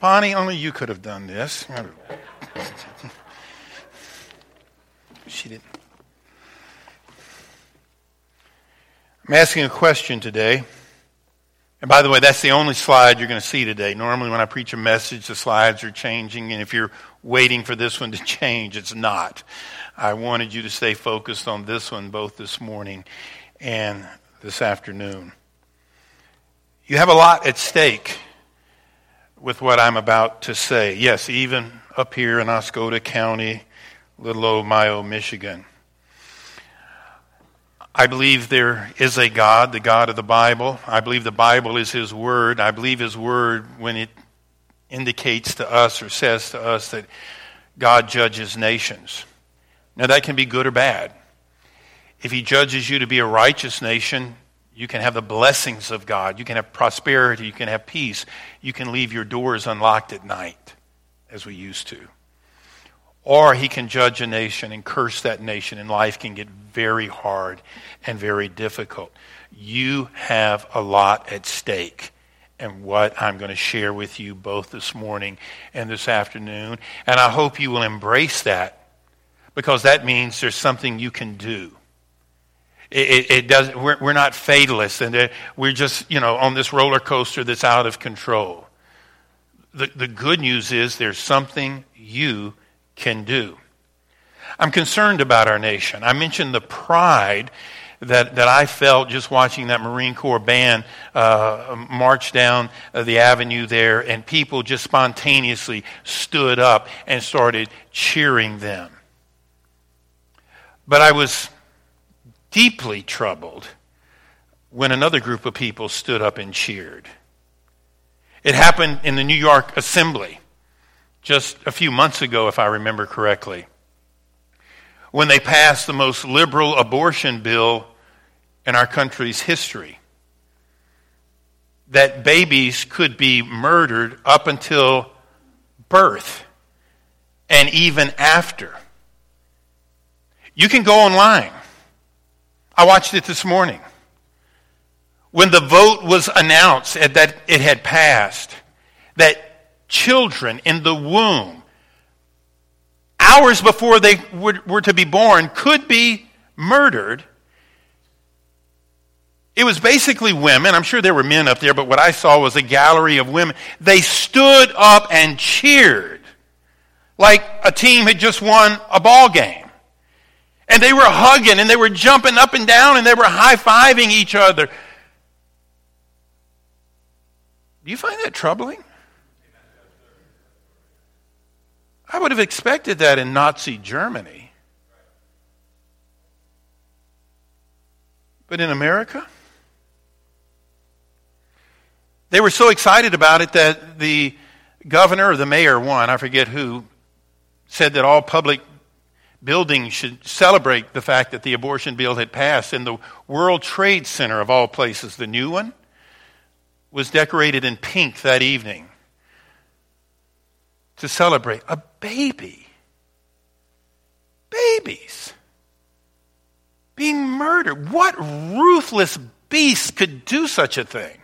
Bonnie, only you could have done this. she didn't. I'm asking a question today. And by the way, that's the only slide you're going to see today. Normally, when I preach a message, the slides are changing, and if you're waiting for this one to change, it's not. I wanted you to stay focused on this one both this morning and this afternoon. You have a lot at stake with what I'm about to say. Yes, even up here in Oscoda County, little old Mio, Michigan. I believe there is a God, the God of the Bible. I believe the Bible is His Word. I believe His Word when it indicates to us or says to us that God judges nations. Now, that can be good or bad. If He judges you to be a righteous nation, you can have the blessings of God. You can have prosperity. You can have peace. You can leave your doors unlocked at night, as we used to. Or he can judge a nation and curse that nation, and life can get very hard and very difficult. You have a lot at stake and what I'm going to share with you both this morning and this afternoon. And I hope you will embrace that because that means there's something you can do. It, it, does, we're, we're not fatalists, and uh, we're just, you know, on this roller coaster that's out of control. The, the good news is there's something you can do. I'm concerned about our nation. I mentioned the pride that, that I felt just watching that Marine Corps band uh, march down uh, the avenue there, and people just spontaneously stood up and started cheering them. But I was deeply troubled when another group of people stood up and cheered. It happened in the New York Assembly just a few months ago, if I remember correctly, when they passed the most liberal abortion bill in our country's history. That babies could be murdered up until birth and even after. You can go online I watched it this morning. When the vote was announced that it had passed, that children in the womb, hours before they were to be born, could be murdered. It was basically women. I'm sure there were men up there, but what I saw was a gallery of women. They stood up and cheered like a team had just won a ball game. And they were hugging and they were jumping up and down and they were high fiving each other. Do you find that troubling? I would have expected that in Nazi Germany. But in America? They were so excited about it that the governor or the mayor, one, I forget who, said that all public building should celebrate the fact that the abortion bill had passed. And the World Trade Center, of all places, the new one, was decorated in pink that evening to celebrate a baby. Babies being murdered. What ruthless beast could do such a thing?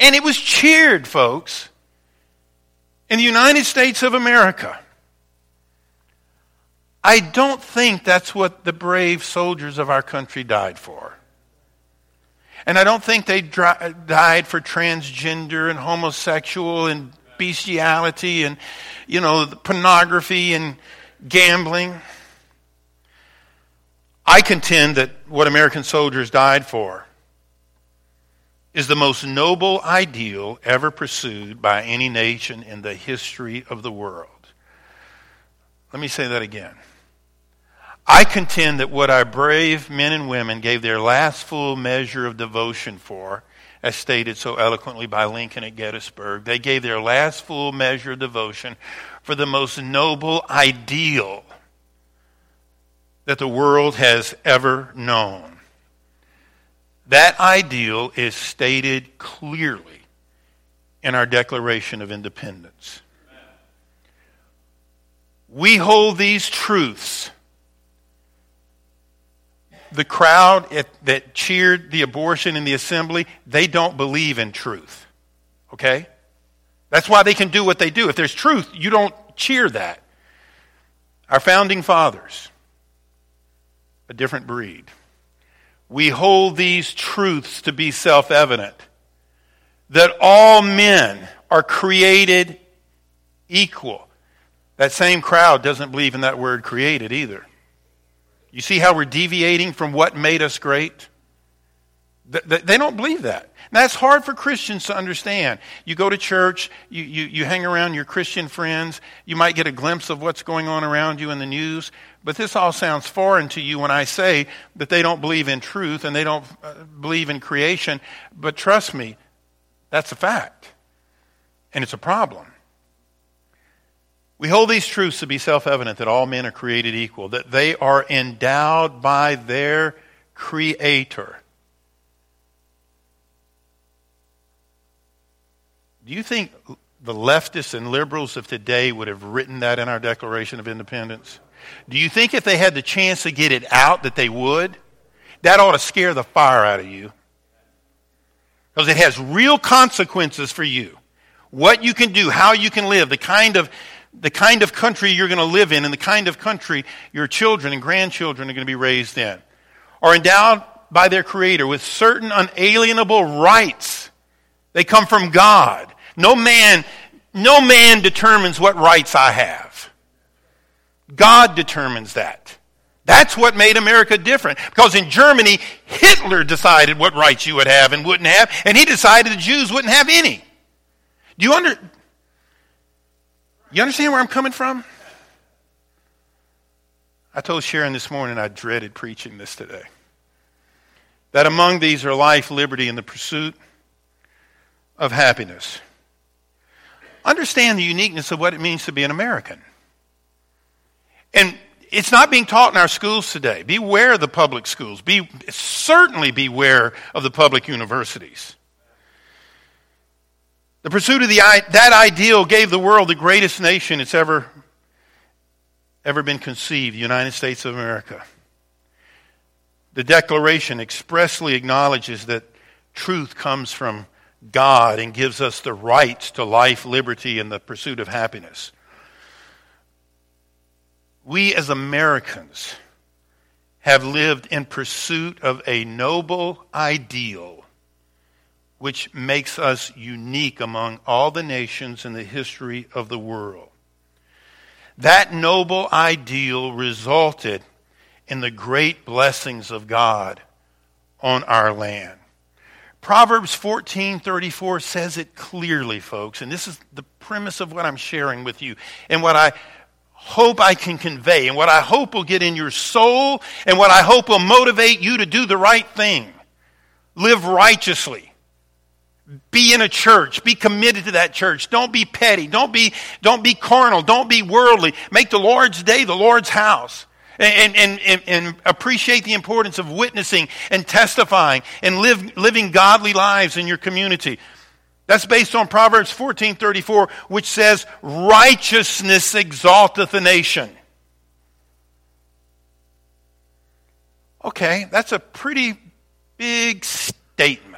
And it was cheered, folks, in the United States of America. I don't think that's what the brave soldiers of our country died for. And I don't think they died for transgender and homosexual and bestiality and, you know, pornography and gambling. I contend that what American soldiers died for is the most noble ideal ever pursued by any nation in the history of the world. Let me say that again. I contend that what our brave men and women gave their last full measure of devotion for, as stated so eloquently by Lincoln at Gettysburg. They gave their last full measure of devotion for the most noble ideal that the world has ever known. That ideal is stated clearly in our Declaration of Independence. We hold these truths. The crowd that cheered the abortion in the assembly, they don't believe in truth. Okay? That's why they can do what they do. If there's truth, you don't cheer that. Our founding fathers, a different breed. We hold these truths to be self evident that all men are created equal. That same crowd doesn't believe in that word created either. You see how we're deviating from what made us great? They don't believe that. That's hard for Christians to understand. You go to church, you, you, you hang around your Christian friends, you might get a glimpse of what's going on around you in the news, but this all sounds foreign to you when I say that they don't believe in truth and they don't uh, believe in creation. But trust me, that's a fact. And it's a problem. We hold these truths to be self evident that all men are created equal, that they are endowed by their Creator Do you think the leftists and liberals of today would have written that in our Declaration of Independence? Do you think if they had the chance to get it out that they would? That ought to scare the fire out of you. Because it has real consequences for you. What you can do, how you can live, the kind of the kind of country you're going to live in and the kind of country your children and grandchildren are going to be raised in are endowed by their creator with certain unalienable rights. They come from God. No man, no man determines what rights I have. God determines that. That's what made America different. Because in Germany, Hitler decided what rights you would have and wouldn't have, and he decided the Jews wouldn't have any. Do you under you understand where I'm coming from? I told Sharon this morning I dreaded preaching this today. That among these are life, liberty, and the pursuit of happiness understand the uniqueness of what it means to be an American. And it's not being taught in our schools today. Beware of the public schools. Be, certainly beware of the public universities. The pursuit of the, that ideal gave the world the greatest nation it's ever, ever been conceived, the United States of America. The Declaration expressly acknowledges that truth comes from God and gives us the rights to life, liberty, and the pursuit of happiness. We as Americans have lived in pursuit of a noble ideal which makes us unique among all the nations in the history of the world. That noble ideal resulted in the great blessings of God on our land. Proverbs 14:34 says it clearly, folks, and this is the premise of what I'm sharing with you and what I hope I can convey and what I hope will get in your soul and what I hope will motivate you to do the right thing. Live righteously. Be in a church. Be committed to that church. Don't be petty. Don't be, don't be carnal. Don't be worldly. Make the Lord's day the Lord's house and, and, and, and, appreciate the importance of witnessing and testifying and live, living godly lives in your community. That's based on Proverbs 14:34 which says righteousness exalteth a nation. Okay, that's a pretty big statement.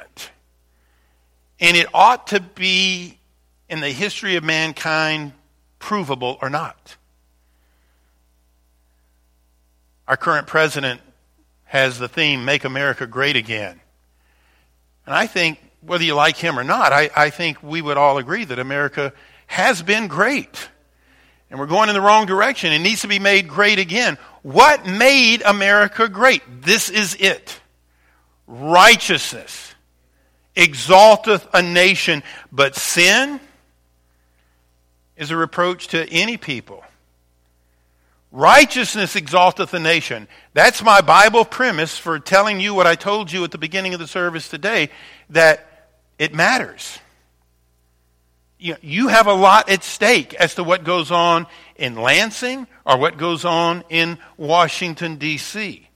And it ought to be in the history of mankind provable or not. Our current president has the theme, Make America Great Again. And I think, whether you like him or not, I, I think we would all agree that America has been great. And we're going in the wrong direction. It needs to be made great again. What made America great? This is it righteousness exalteth a nation, but sin is a reproach to any people. Righteousness exalteth a nation. That's my Bible premise for telling you what I told you at the beginning of the service today that it matters. You, have a lot at stake as to what goes on in Lansing or what goes on in Washington, D.C.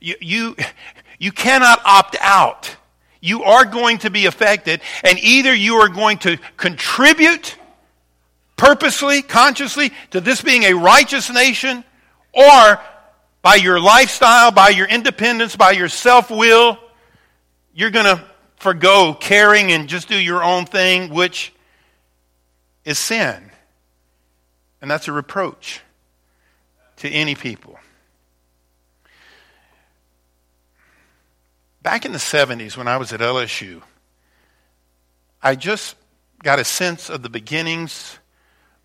You, you, you cannot opt out. You are going to be affected, and either you are going to contribute purposely, consciously to this being a righteous nation, or by your lifestyle, by your independence, by your self will, you're going to forego caring and just do your own thing, which is sin. And that's a reproach to any people. Back in the 70s, when I was at LSU, I just got a sense of the beginnings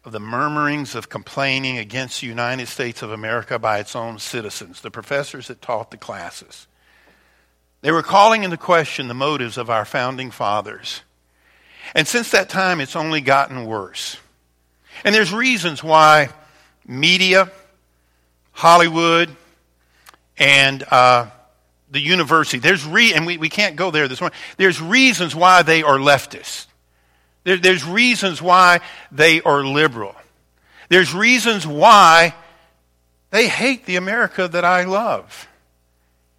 of the murmurings of complaining against the United States of America by its own citizens, the professors that taught the classes. They were calling into question the motives of our founding fathers. And since that time, it's only gotten worse. And there's reasons why media, Hollywood, and uh, the university, there's re- and we, we can't go there this morning. There's reasons why they are leftist. There, there's reasons why they are liberal. There's reasons why they hate the America that I love.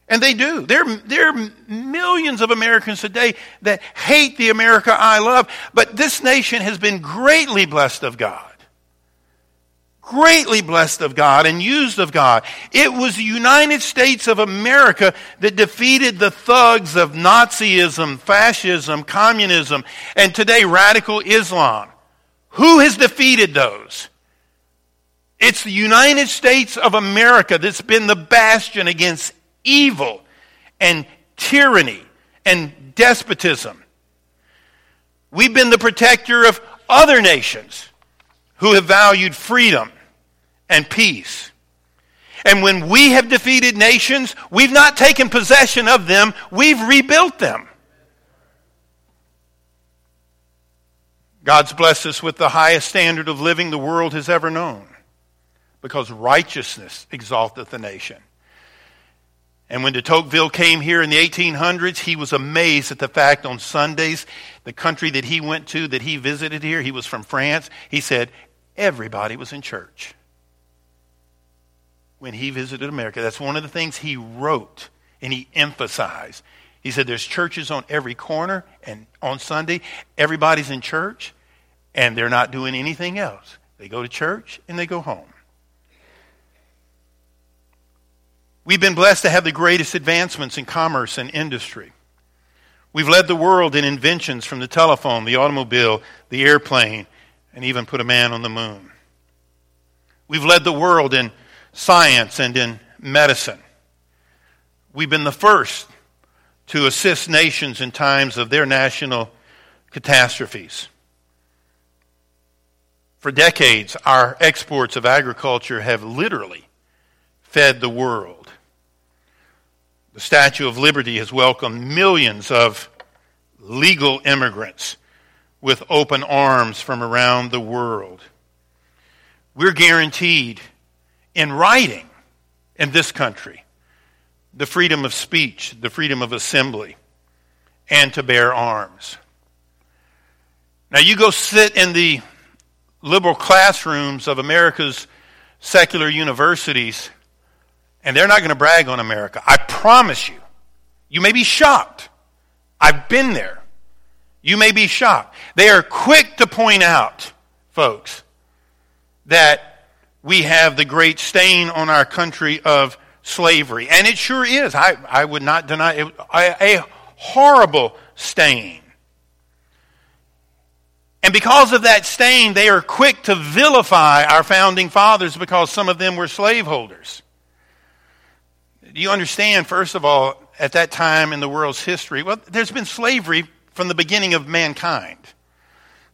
And they do. There, there are millions of Americans today that hate the America I love, but this nation has been greatly blessed of God greatly blessed of God and used of God. It was the United States of America that defeated the thugs of Nazism, fascism, communism, and today radical Islam. Who has defeated those? It's the United States of America that's been the bastion against evil and tyranny and despotism. We've been the protector of other nations who have valued freedom and peace. And when we have defeated nations, we've not taken possession of them, we've rebuilt them. God's blessed us with the highest standard of living the world has ever known because righteousness exalteth the nation. And when de Tocqueville came here in the 1800s, he was amazed at the fact on Sundays, the country that he went to, that he visited here, he was from France, he said, everybody was in church when he visited America. That's one of the things he wrote and he emphasized. He said there's churches on every corner, and on Sunday, everybody's in church, and they're not doing anything else. They go to church and they go home. We've been blessed to have the greatest advancements in commerce and industry. We've led the world in inventions from the telephone, the automobile, the airplane, and even put a man on the moon. We've led the world in science and in medicine. We've been the first to assist nations in times of their national catastrophes. For decades, our exports of agriculture have literally fed the world. The Statue of Liberty has welcomed millions of legal immigrants with open arms from around the world. We're guaranteed in writing in this country the freedom of speech, the freedom of assembly, and to bear arms. Now, you go sit in the liberal classrooms of America's secular universities, and they're not going to brag on America. I promise you. You may be shocked. I've been there. You may be shocked. They are quick to point out, folks, that we have the great stain on our country of slavery. And it sure is. I, I would not deny it. A, a horrible stain. And because of that stain, they are quick to vilify our founding fathers because some of them were slaveholders. Do you understand, first of all, at that time in the world's history, well, there's been slavery from the beginning of mankind.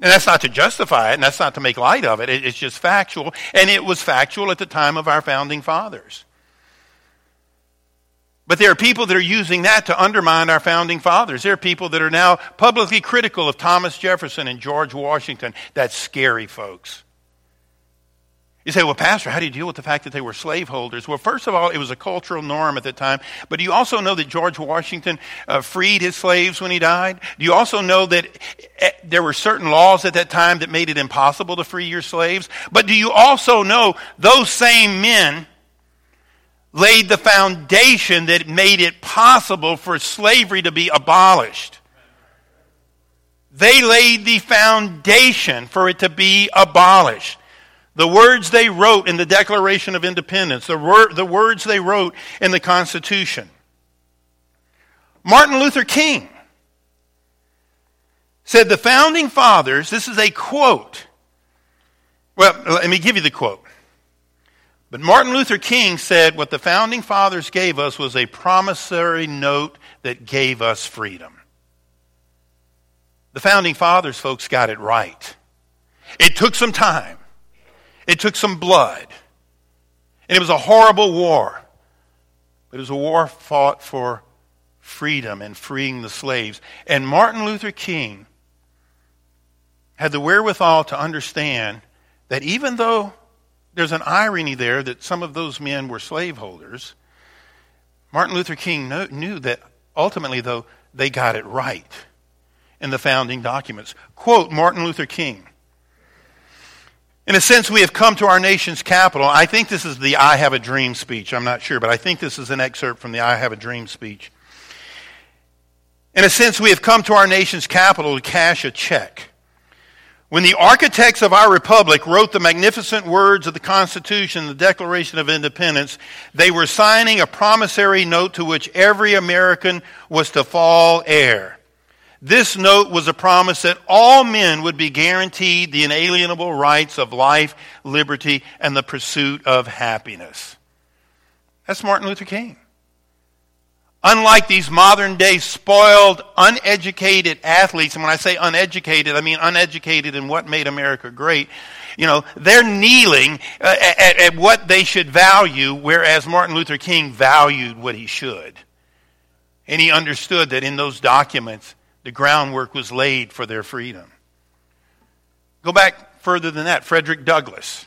And that's not to justify it, and that's not to make light of it. It's just factual. And it was factual at the time of our founding fathers. But there are people that are using that to undermine our founding fathers. There are people that are now publicly critical of Thomas Jefferson and George Washington. That's scary, folks. You say, well, Pastor, how do you deal with the fact that they were slaveholders? Well, first of all, it was a cultural norm at the time. But do you also know that George Washington uh, freed his slaves when he died? Do you also know that eh, there were certain laws at that time that made it impossible to free your slaves? But do you also know those same men laid the foundation that made it possible for slavery to be abolished? They laid the foundation for it to be abolished. The words they wrote in the Declaration of Independence, the, wor- the words they wrote in the Constitution. Martin Luther King said the founding fathers, this is a quote. Well, let me give you the quote. But Martin Luther King said what the founding fathers gave us was a promissory note that gave us freedom. The founding fathers, folks, got it right. It took some time. It took some blood. And it was a horrible war. But it was a war fought for freedom and freeing the slaves. And Martin Luther King had the wherewithal to understand that even though there's an irony there that some of those men were slaveholders, Martin Luther King knew that ultimately, though, they got it right in the founding documents. Quote Martin Luther King in a sense, we have come to our nation's capital. I think this is the I Have a Dream speech. I'm not sure, but I think this is an excerpt from the I Have a Dream speech. In a sense, we have come to our nation's capital to cash a check. When the architects of our republic wrote the magnificent words of the Constitution, the Declaration of Independence, they were signing a promissory note to which every American was to fall heir. This note was a promise that all men would be guaranteed the inalienable rights of life, liberty, and the pursuit of happiness. That's Martin Luther King. Unlike these modern day spoiled, uneducated athletes, and when I say uneducated, I mean uneducated in what made America great, you know, they're kneeling uh, at, at what they should value, whereas Martin Luther King valued what he should. And he understood that in those documents, the groundwork was laid for their freedom. Go back further than that. Frederick Douglass.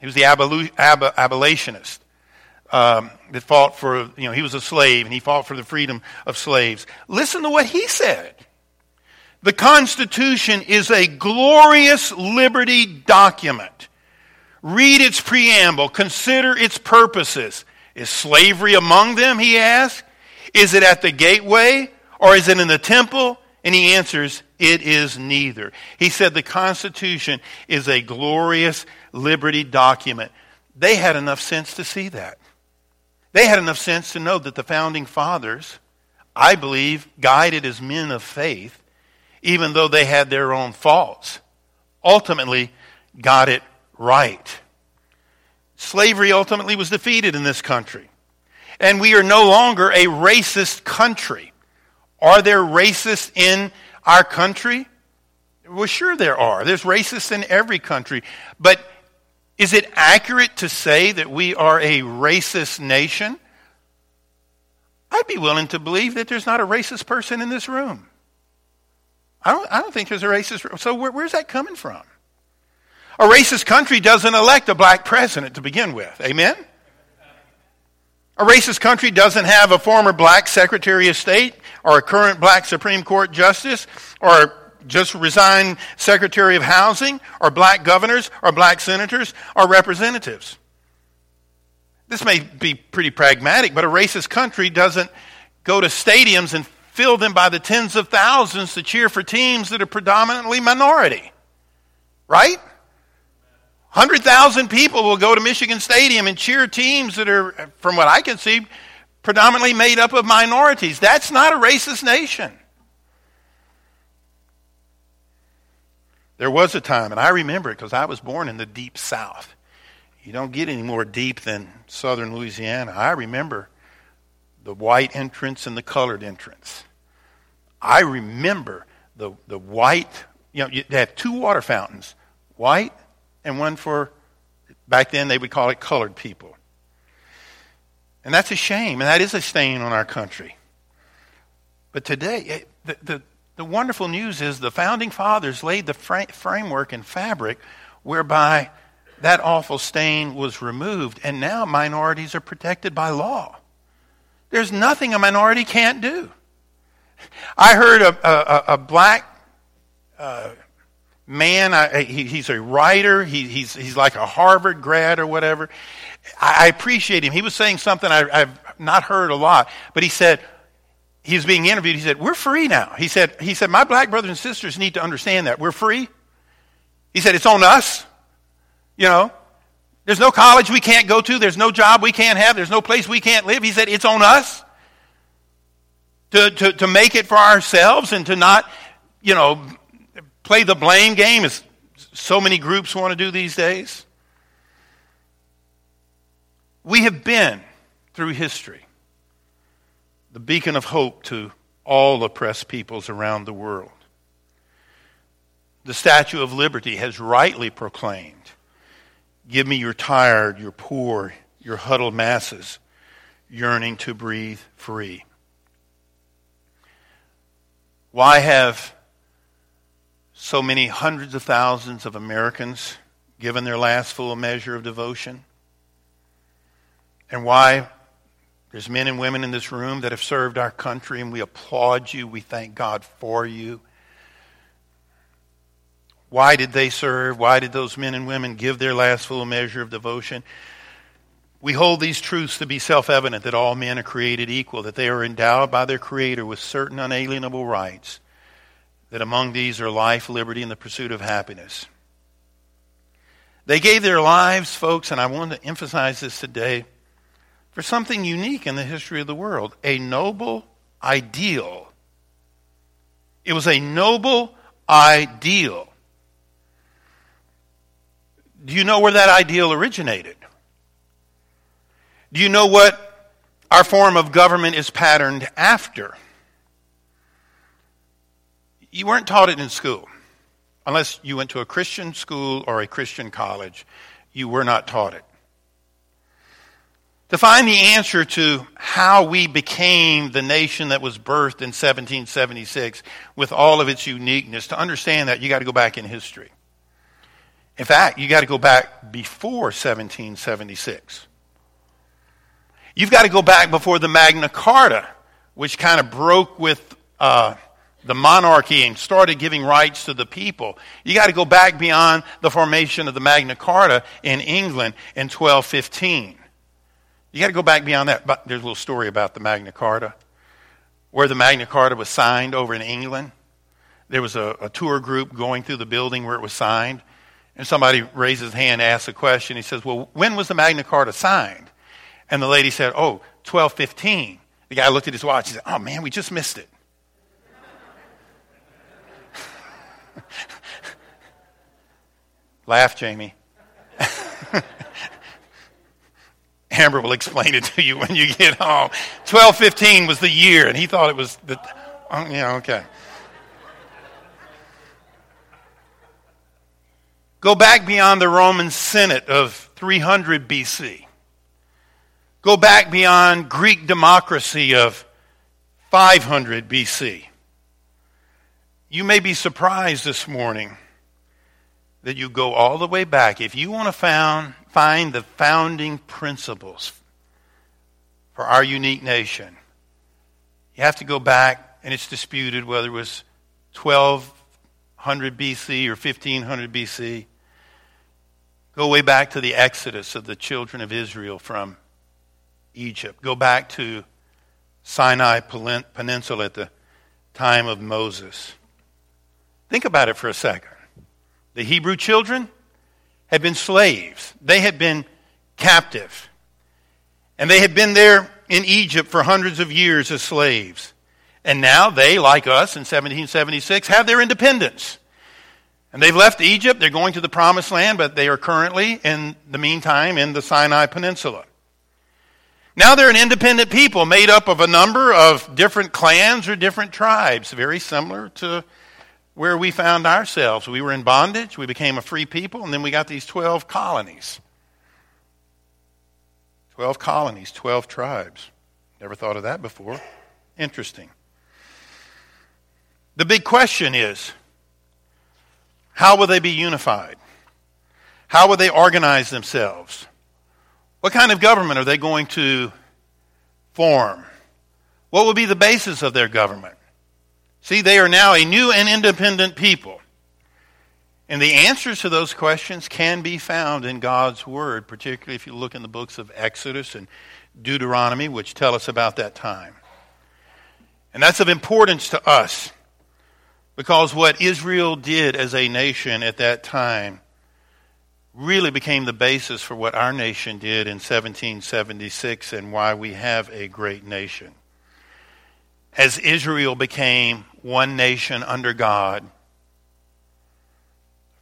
He was the abolitionist um, that fought for, you know, he was a slave and he fought for the freedom of slaves. Listen to what he said. The Constitution is a glorious liberty document. Read its preamble, consider its purposes. Is slavery among them, he asked? Is it at the gateway? Or is it in the temple? And he answers, it is neither. He said the Constitution is a glorious liberty document. They had enough sense to see that. They had enough sense to know that the founding fathers, I believe, guided as men of faith, even though they had their own faults, ultimately got it right. Slavery ultimately was defeated in this country. And we are no longer a racist country. Are there racists in our country? Well, sure there are. There's racists in every country. But is it accurate to say that we are a racist nation? I'd be willing to believe that there's not a racist person in this room. I don't, I don't think there's a racist. So where, where's that coming from? A racist country doesn't elect a black president to begin with. Amen? A racist country doesn't have a former black Secretary of State or a current black Supreme Court justice or just resigned Secretary of Housing or black governors or black senators or representatives. This may be pretty pragmatic, but a racist country doesn't go to stadiums and fill them by the tens of thousands to cheer for teams that are predominantly minority. Right? 100,000 people will go to Michigan Stadium and cheer teams that are, from what I can see, predominantly made up of minorities. That's not a racist nation. There was a time, and I remember it because I was born in the deep south. You don't get any more deep than southern Louisiana. I remember the white entrance and the colored entrance. I remember the, the white, you know, they had two water fountains, white and one for, back then they would call it colored people. And that's a shame, and that is a stain on our country. But today, eh, the, the, the wonderful news is the founding fathers laid the fra- framework and fabric whereby that awful stain was removed, and now minorities are protected by law. There's nothing a minority can't do. I heard a, a, a black uh, man, I, he, he's a writer, he, he's, he's like a Harvard grad or whatever. I, appreciate him. He was saying something I, I've not heard a lot, but he said, he was being interviewed. He said, We're free now. He said, he said, My black brothers and sisters need to understand that. We're free. He said, It's on us. You know, there's no college we can't go to, there's no job we can't have, there's no place we can't live. He said, It's on us to, to, to make it for ourselves and to not, you know, play the blame game as so many groups want to do these days. We have been through history the beacon of hope to all oppressed peoples around the world. The Statue of Liberty has rightly proclaimed Give me your tired, your poor, your huddled masses yearning to breathe free. Why have so many hundreds of thousands of Americans given their last full measure of devotion? And why there's men and women in this room that have served our country, and we applaud you. We thank God for you. Why did they serve? Why did those men and women give their last full measure of devotion? We hold these truths to be self evident that all men are created equal, that they are endowed by their Creator with certain unalienable rights, that among these are life, liberty, and the pursuit of happiness. They gave their lives, folks, and I want to emphasize this today for something unique in the history of the world a noble ideal. It was a noble ideal. Do you know where that ideal originated? Do you know what our form of government is patterned after? You weren't taught it in school. Unless you went to a Christian school or a Christian college, you were not taught it to find the answer to how we became the nation that was birthed in 1776 with all of its uniqueness, to understand that, you got to go back in history. In fact, you got to go back before 1776. You've got to go back before the Magna Carta, which kind of broke with uh, the monarchy and started giving rights to the people. You got to go back beyond the formation of the Magna Carta in England in 1215. You got to go back beyond that. But there's a little story about the Magna Carta, where the Magna Carta was signed over in England. There was a, a tour group going through the building where it was signed, and somebody raises his hand, asks a question. He says, "Well, when was the Magna Carta signed?" And the lady said, "Oh, 1215." The guy looked at his watch. He said, "Oh man, we just missed it." Laugh, Jamie. Amber will explain it to you when you get home. 1215 was the year, and he thought it was the. Oh, yeah, okay. Go back beyond the Roman Senate of 300 BC. Go back beyond Greek democracy of 500 BC. You may be surprised this morning that you go all the way back. If you want to found, find the founding principles for our unique nation, you have to go back, and it's disputed whether it was 1200 BC or 1500 BC. Go way back to the exodus of the children of Israel from Egypt. Go back to Sinai Peninsula at the time of Moses. Think about it for a second. The Hebrew children had been slaves, they had been captive. And they had been there in Egypt for hundreds of years as slaves. And now they, like us in 1776, have their independence. And they've left Egypt, they're going to the promised land, but they are currently, in the meantime, in the Sinai Peninsula. Now they're an independent people made up of a number of different clans or different tribes, very similar to where we found ourselves. We were in bondage, we became a free people, and then we got these 12 colonies. 12 colonies, 12 tribes. Never thought of that before. Interesting. The big question is how will they be unified? How will they organize themselves? What kind of government are they going to form? What will be the basis of their government? See, they are now a new and independent people. And the answers to those questions can be found in God's Word, particularly if you look in the books of Exodus and Deuteronomy, which tell us about that time. And that's of importance to us because what Israel did as a nation at that time really became the basis for what our nation did in 1776 and why we have a great nation. As Israel became one nation under God,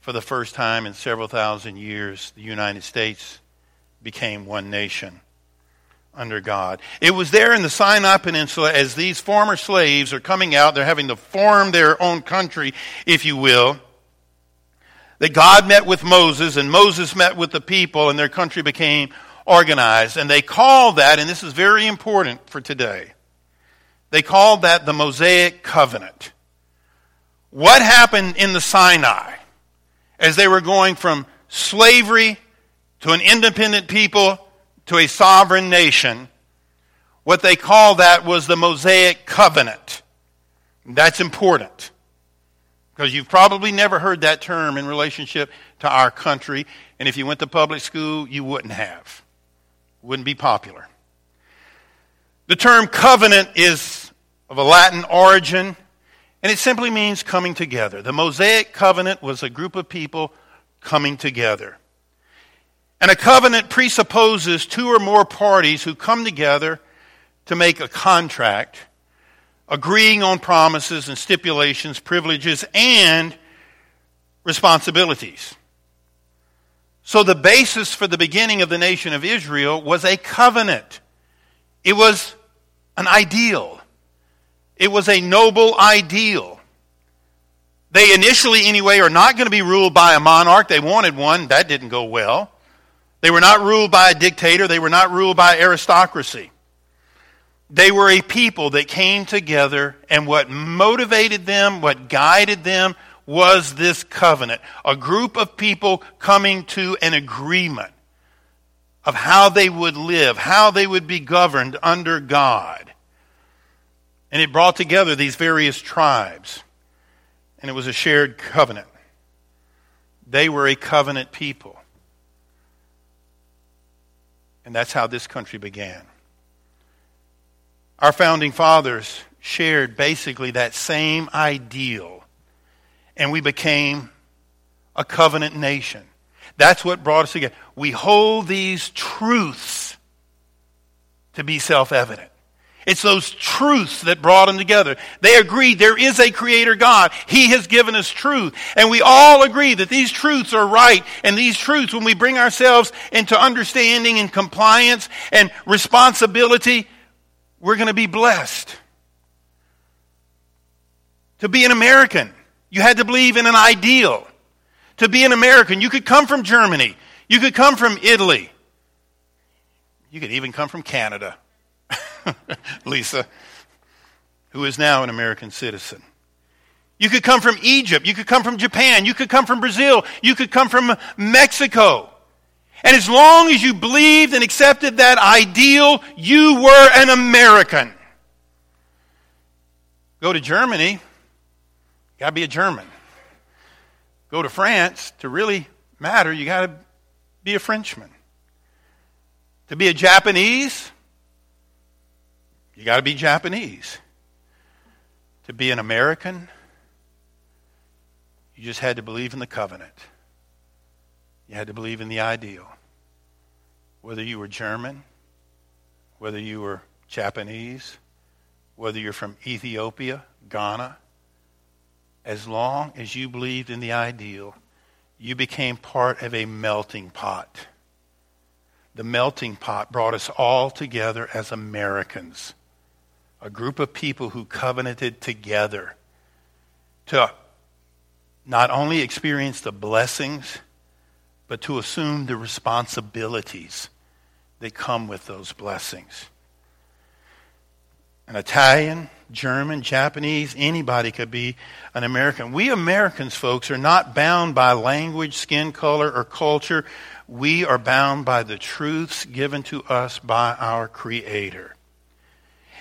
for the first time in several thousand years, the United States became one nation under God. It was there in the Sinai Peninsula as these former slaves are coming out, they're having to form their own country, if you will, that God met with Moses and Moses met with the people and their country became organized. And they called that, and this is very important for today, they called that the Mosaic Covenant. What happened in the Sinai? as they were going from slavery to an independent people to a sovereign nation, what they called that was the Mosaic Covenant. That's important because you've probably never heard that term in relationship to our country, and if you went to public school, you wouldn't have. Wouldn't be popular. The term covenant is of a Latin origin. And it simply means coming together. The Mosaic covenant was a group of people coming together. And a covenant presupposes two or more parties who come together to make a contract, agreeing on promises and stipulations, privileges, and responsibilities. So the basis for the beginning of the nation of Israel was a covenant. It was an ideal. It was a noble ideal. They initially, anyway, are not going to be ruled by a monarch. They wanted one. That didn't go well. They were not ruled by a dictator. They were not ruled by aristocracy. They were a people that came together, and what motivated them, what guided them, was this covenant. A group of people coming to an agreement of how they would live, how they would be governed under God. And it brought together these various tribes. And it was a shared covenant. They were a covenant people. And that's how this country began. Our founding fathers shared basically that same ideal. And we became a covenant nation. That's what brought us together. We hold these truths to be self evident. It's those truths that brought them together. They agreed there is a creator God. He has given us truth. And we all agree that these truths are right. And these truths, when we bring ourselves into understanding and compliance and responsibility, we're going to be blessed. To be an American, you had to believe in an ideal. To be an American, you could come from Germany. You could come from Italy. You could even come from Canada. Lisa, who is now an American citizen. You could come from Egypt. You could come from Japan. You could come from Brazil. You could come from Mexico. And as long as you believed and accepted that ideal, you were an American. Go to Germany, you got to be a German. Go to France, to really matter, you got to be a Frenchman. To be a Japanese, you got to be Japanese. To be an American, you just had to believe in the covenant. You had to believe in the ideal. Whether you were German, whether you were Japanese, whether you're from Ethiopia, Ghana, as long as you believed in the ideal, you became part of a melting pot. The melting pot brought us all together as Americans a group of people who covenanted together to not only experience the blessings, but to assume the responsibilities that come with those blessings. an Italian, German, Japanese, anybody could be an American. We Americans, folks, are not bound by language, skin color, or culture. We are bound by the truths given to us by our Creator.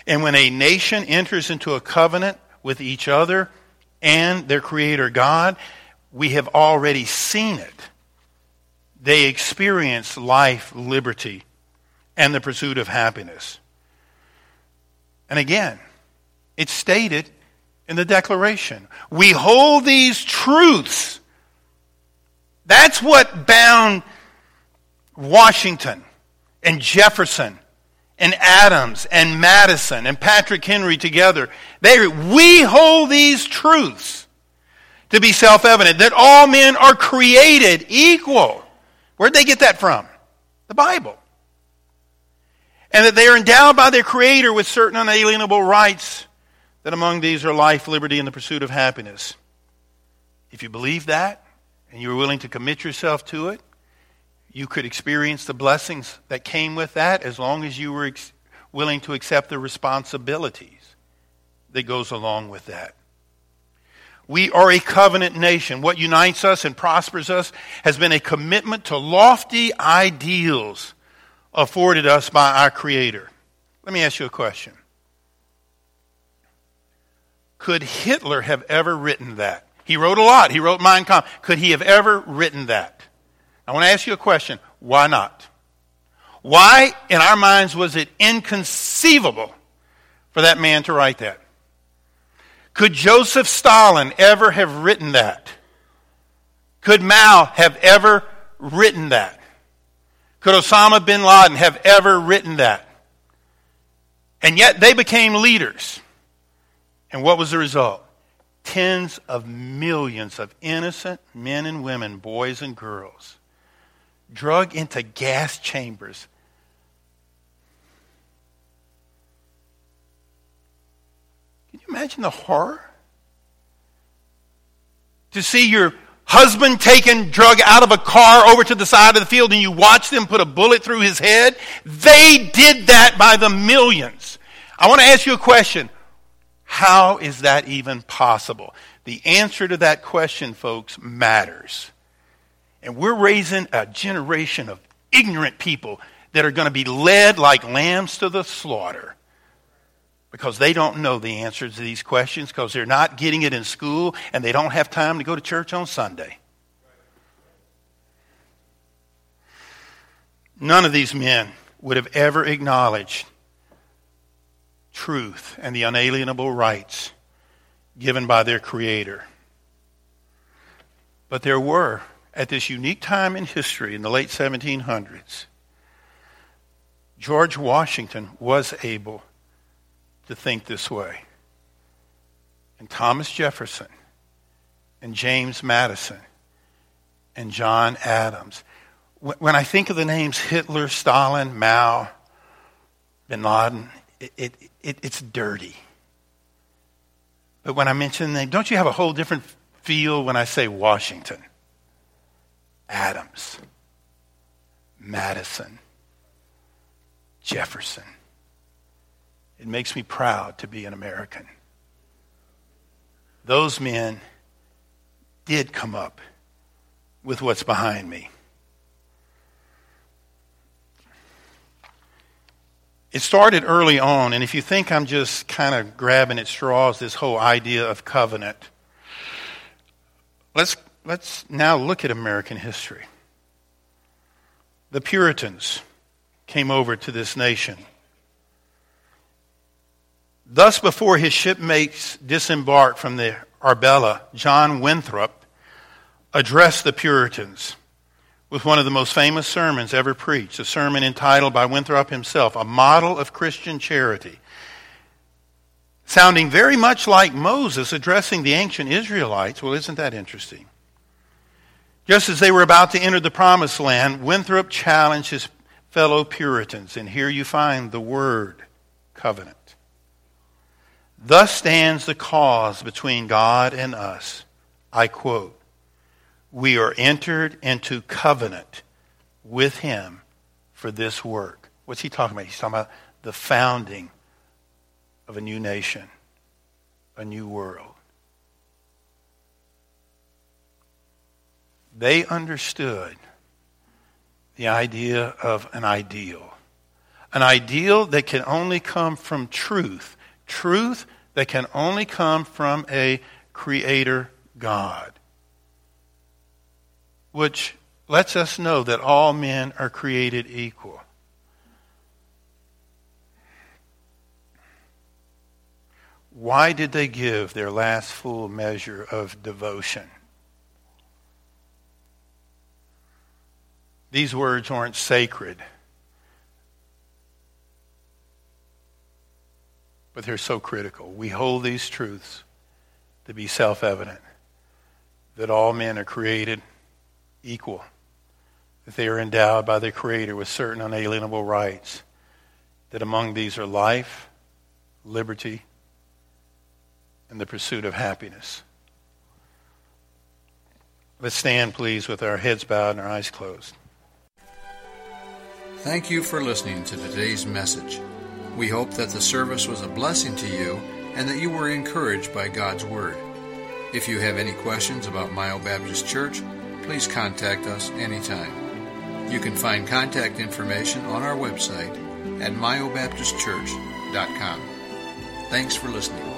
And when a nation enters into a covenant with each other and their Creator God, we have already seen it. They experience life, liberty, and the pursuit of happiness. And again, it's stated in the Declaration. We hold these truths. That's what bound Washington and Jefferson and Adams and Madison and Patrick Henry together. They, we hold these truths to be self evident that all men are created equal. Where'd they get that from? The Bible. And that they are endowed by their Creator with certain unalienable rights, that among these are life, liberty, and the pursuit of happiness. If you believe that, and you are willing to commit yourself to it, you could experience the blessings that came with that as long as you were ex- willing to accept the responsibilities that goes along with that. We are a covenant nation. What unites us and prospers us has been a commitment to lofty ideals afforded us by our Creator. Let me ask you a question. Could Hitler have ever written that? He wrote a lot. He wrote Mein Kampf. Could he have ever written that? I want to ask you a question. Why not? Why, in our minds, was it inconceivable for that man to write that? Could Joseph Stalin ever have written that? Could Mao have ever written that? Could Osama bin Laden have ever written that? And yet they became leaders. And what was the result? Tens of millions of innocent men and women, boys and girls, drug into gas chambers. Can you imagine the horror? To see your husband taken drug out of a car over to the side of the field and you watch them put a bullet through his head. They did that by the millions. I want to ask you a question. How is that even possible? The answer to that question, folks, matters. And we're raising a generation of ignorant people that are going to be led like lambs to the slaughter because they don't know the answers to these questions because they're not getting it in school and they don't have time to go to church on Sunday. None of these men would have ever acknowledged truth and the unalienable rights given by their Creator. But there were at this unique time in history in the late 1700s, George Washington was able to think this way. And Thomas Jefferson and James Madison and John Adams. When I think of the names Hitler, Stalin, Mao, bin Laden, it, it, it, it's dirty. But when I mention them, don't you have a whole different feel when I say Washington? Adams, Madison, Jefferson. It makes me proud to be an American. Those men did come up with what's behind me. It started early on, and if you think I'm just kind of grabbing at straws, this whole idea of covenant, let's let's now look at American history. The Puritans came over to this nation. Thus, before his shipmates disembarked from the Arbella, John Winthrop addressed the Puritans with one of the most famous sermons ever preached, a sermon entitled by Winthrop himself, A Model of Christian Charity. Sounding very much like Moses addressing the ancient Israelites. Well, isn't that interesting? Just as they were about to enter the promised land, Winthrop challenged his fellow Puritans, and here you find the word covenant. Thus stands the cause between God and us. I quote, We are entered into covenant with him for this work. What's he talking about? He's talking about the founding of a new nation, a new world. They understood the idea of an ideal. An ideal that can only come from truth. Truth that can only come from a creator God. Which lets us know that all men are created equal. Why did they give their last full measure of devotion? These words aren't sacred, but they're so critical. We hold these truths to be self evident that all men are created equal, that they are endowed by their Creator with certain unalienable rights, that among these are life, liberty, and the pursuit of happiness. Let's stand, please, with our heads bowed and our eyes closed. Thank you for listening to today's message. We hope that the service was a blessing to you and that you were encouraged by God's Word. If you have any questions about Mio Baptist Church, please contact us anytime. You can find contact information on our website at myobaptistchurch.com. Thanks for listening.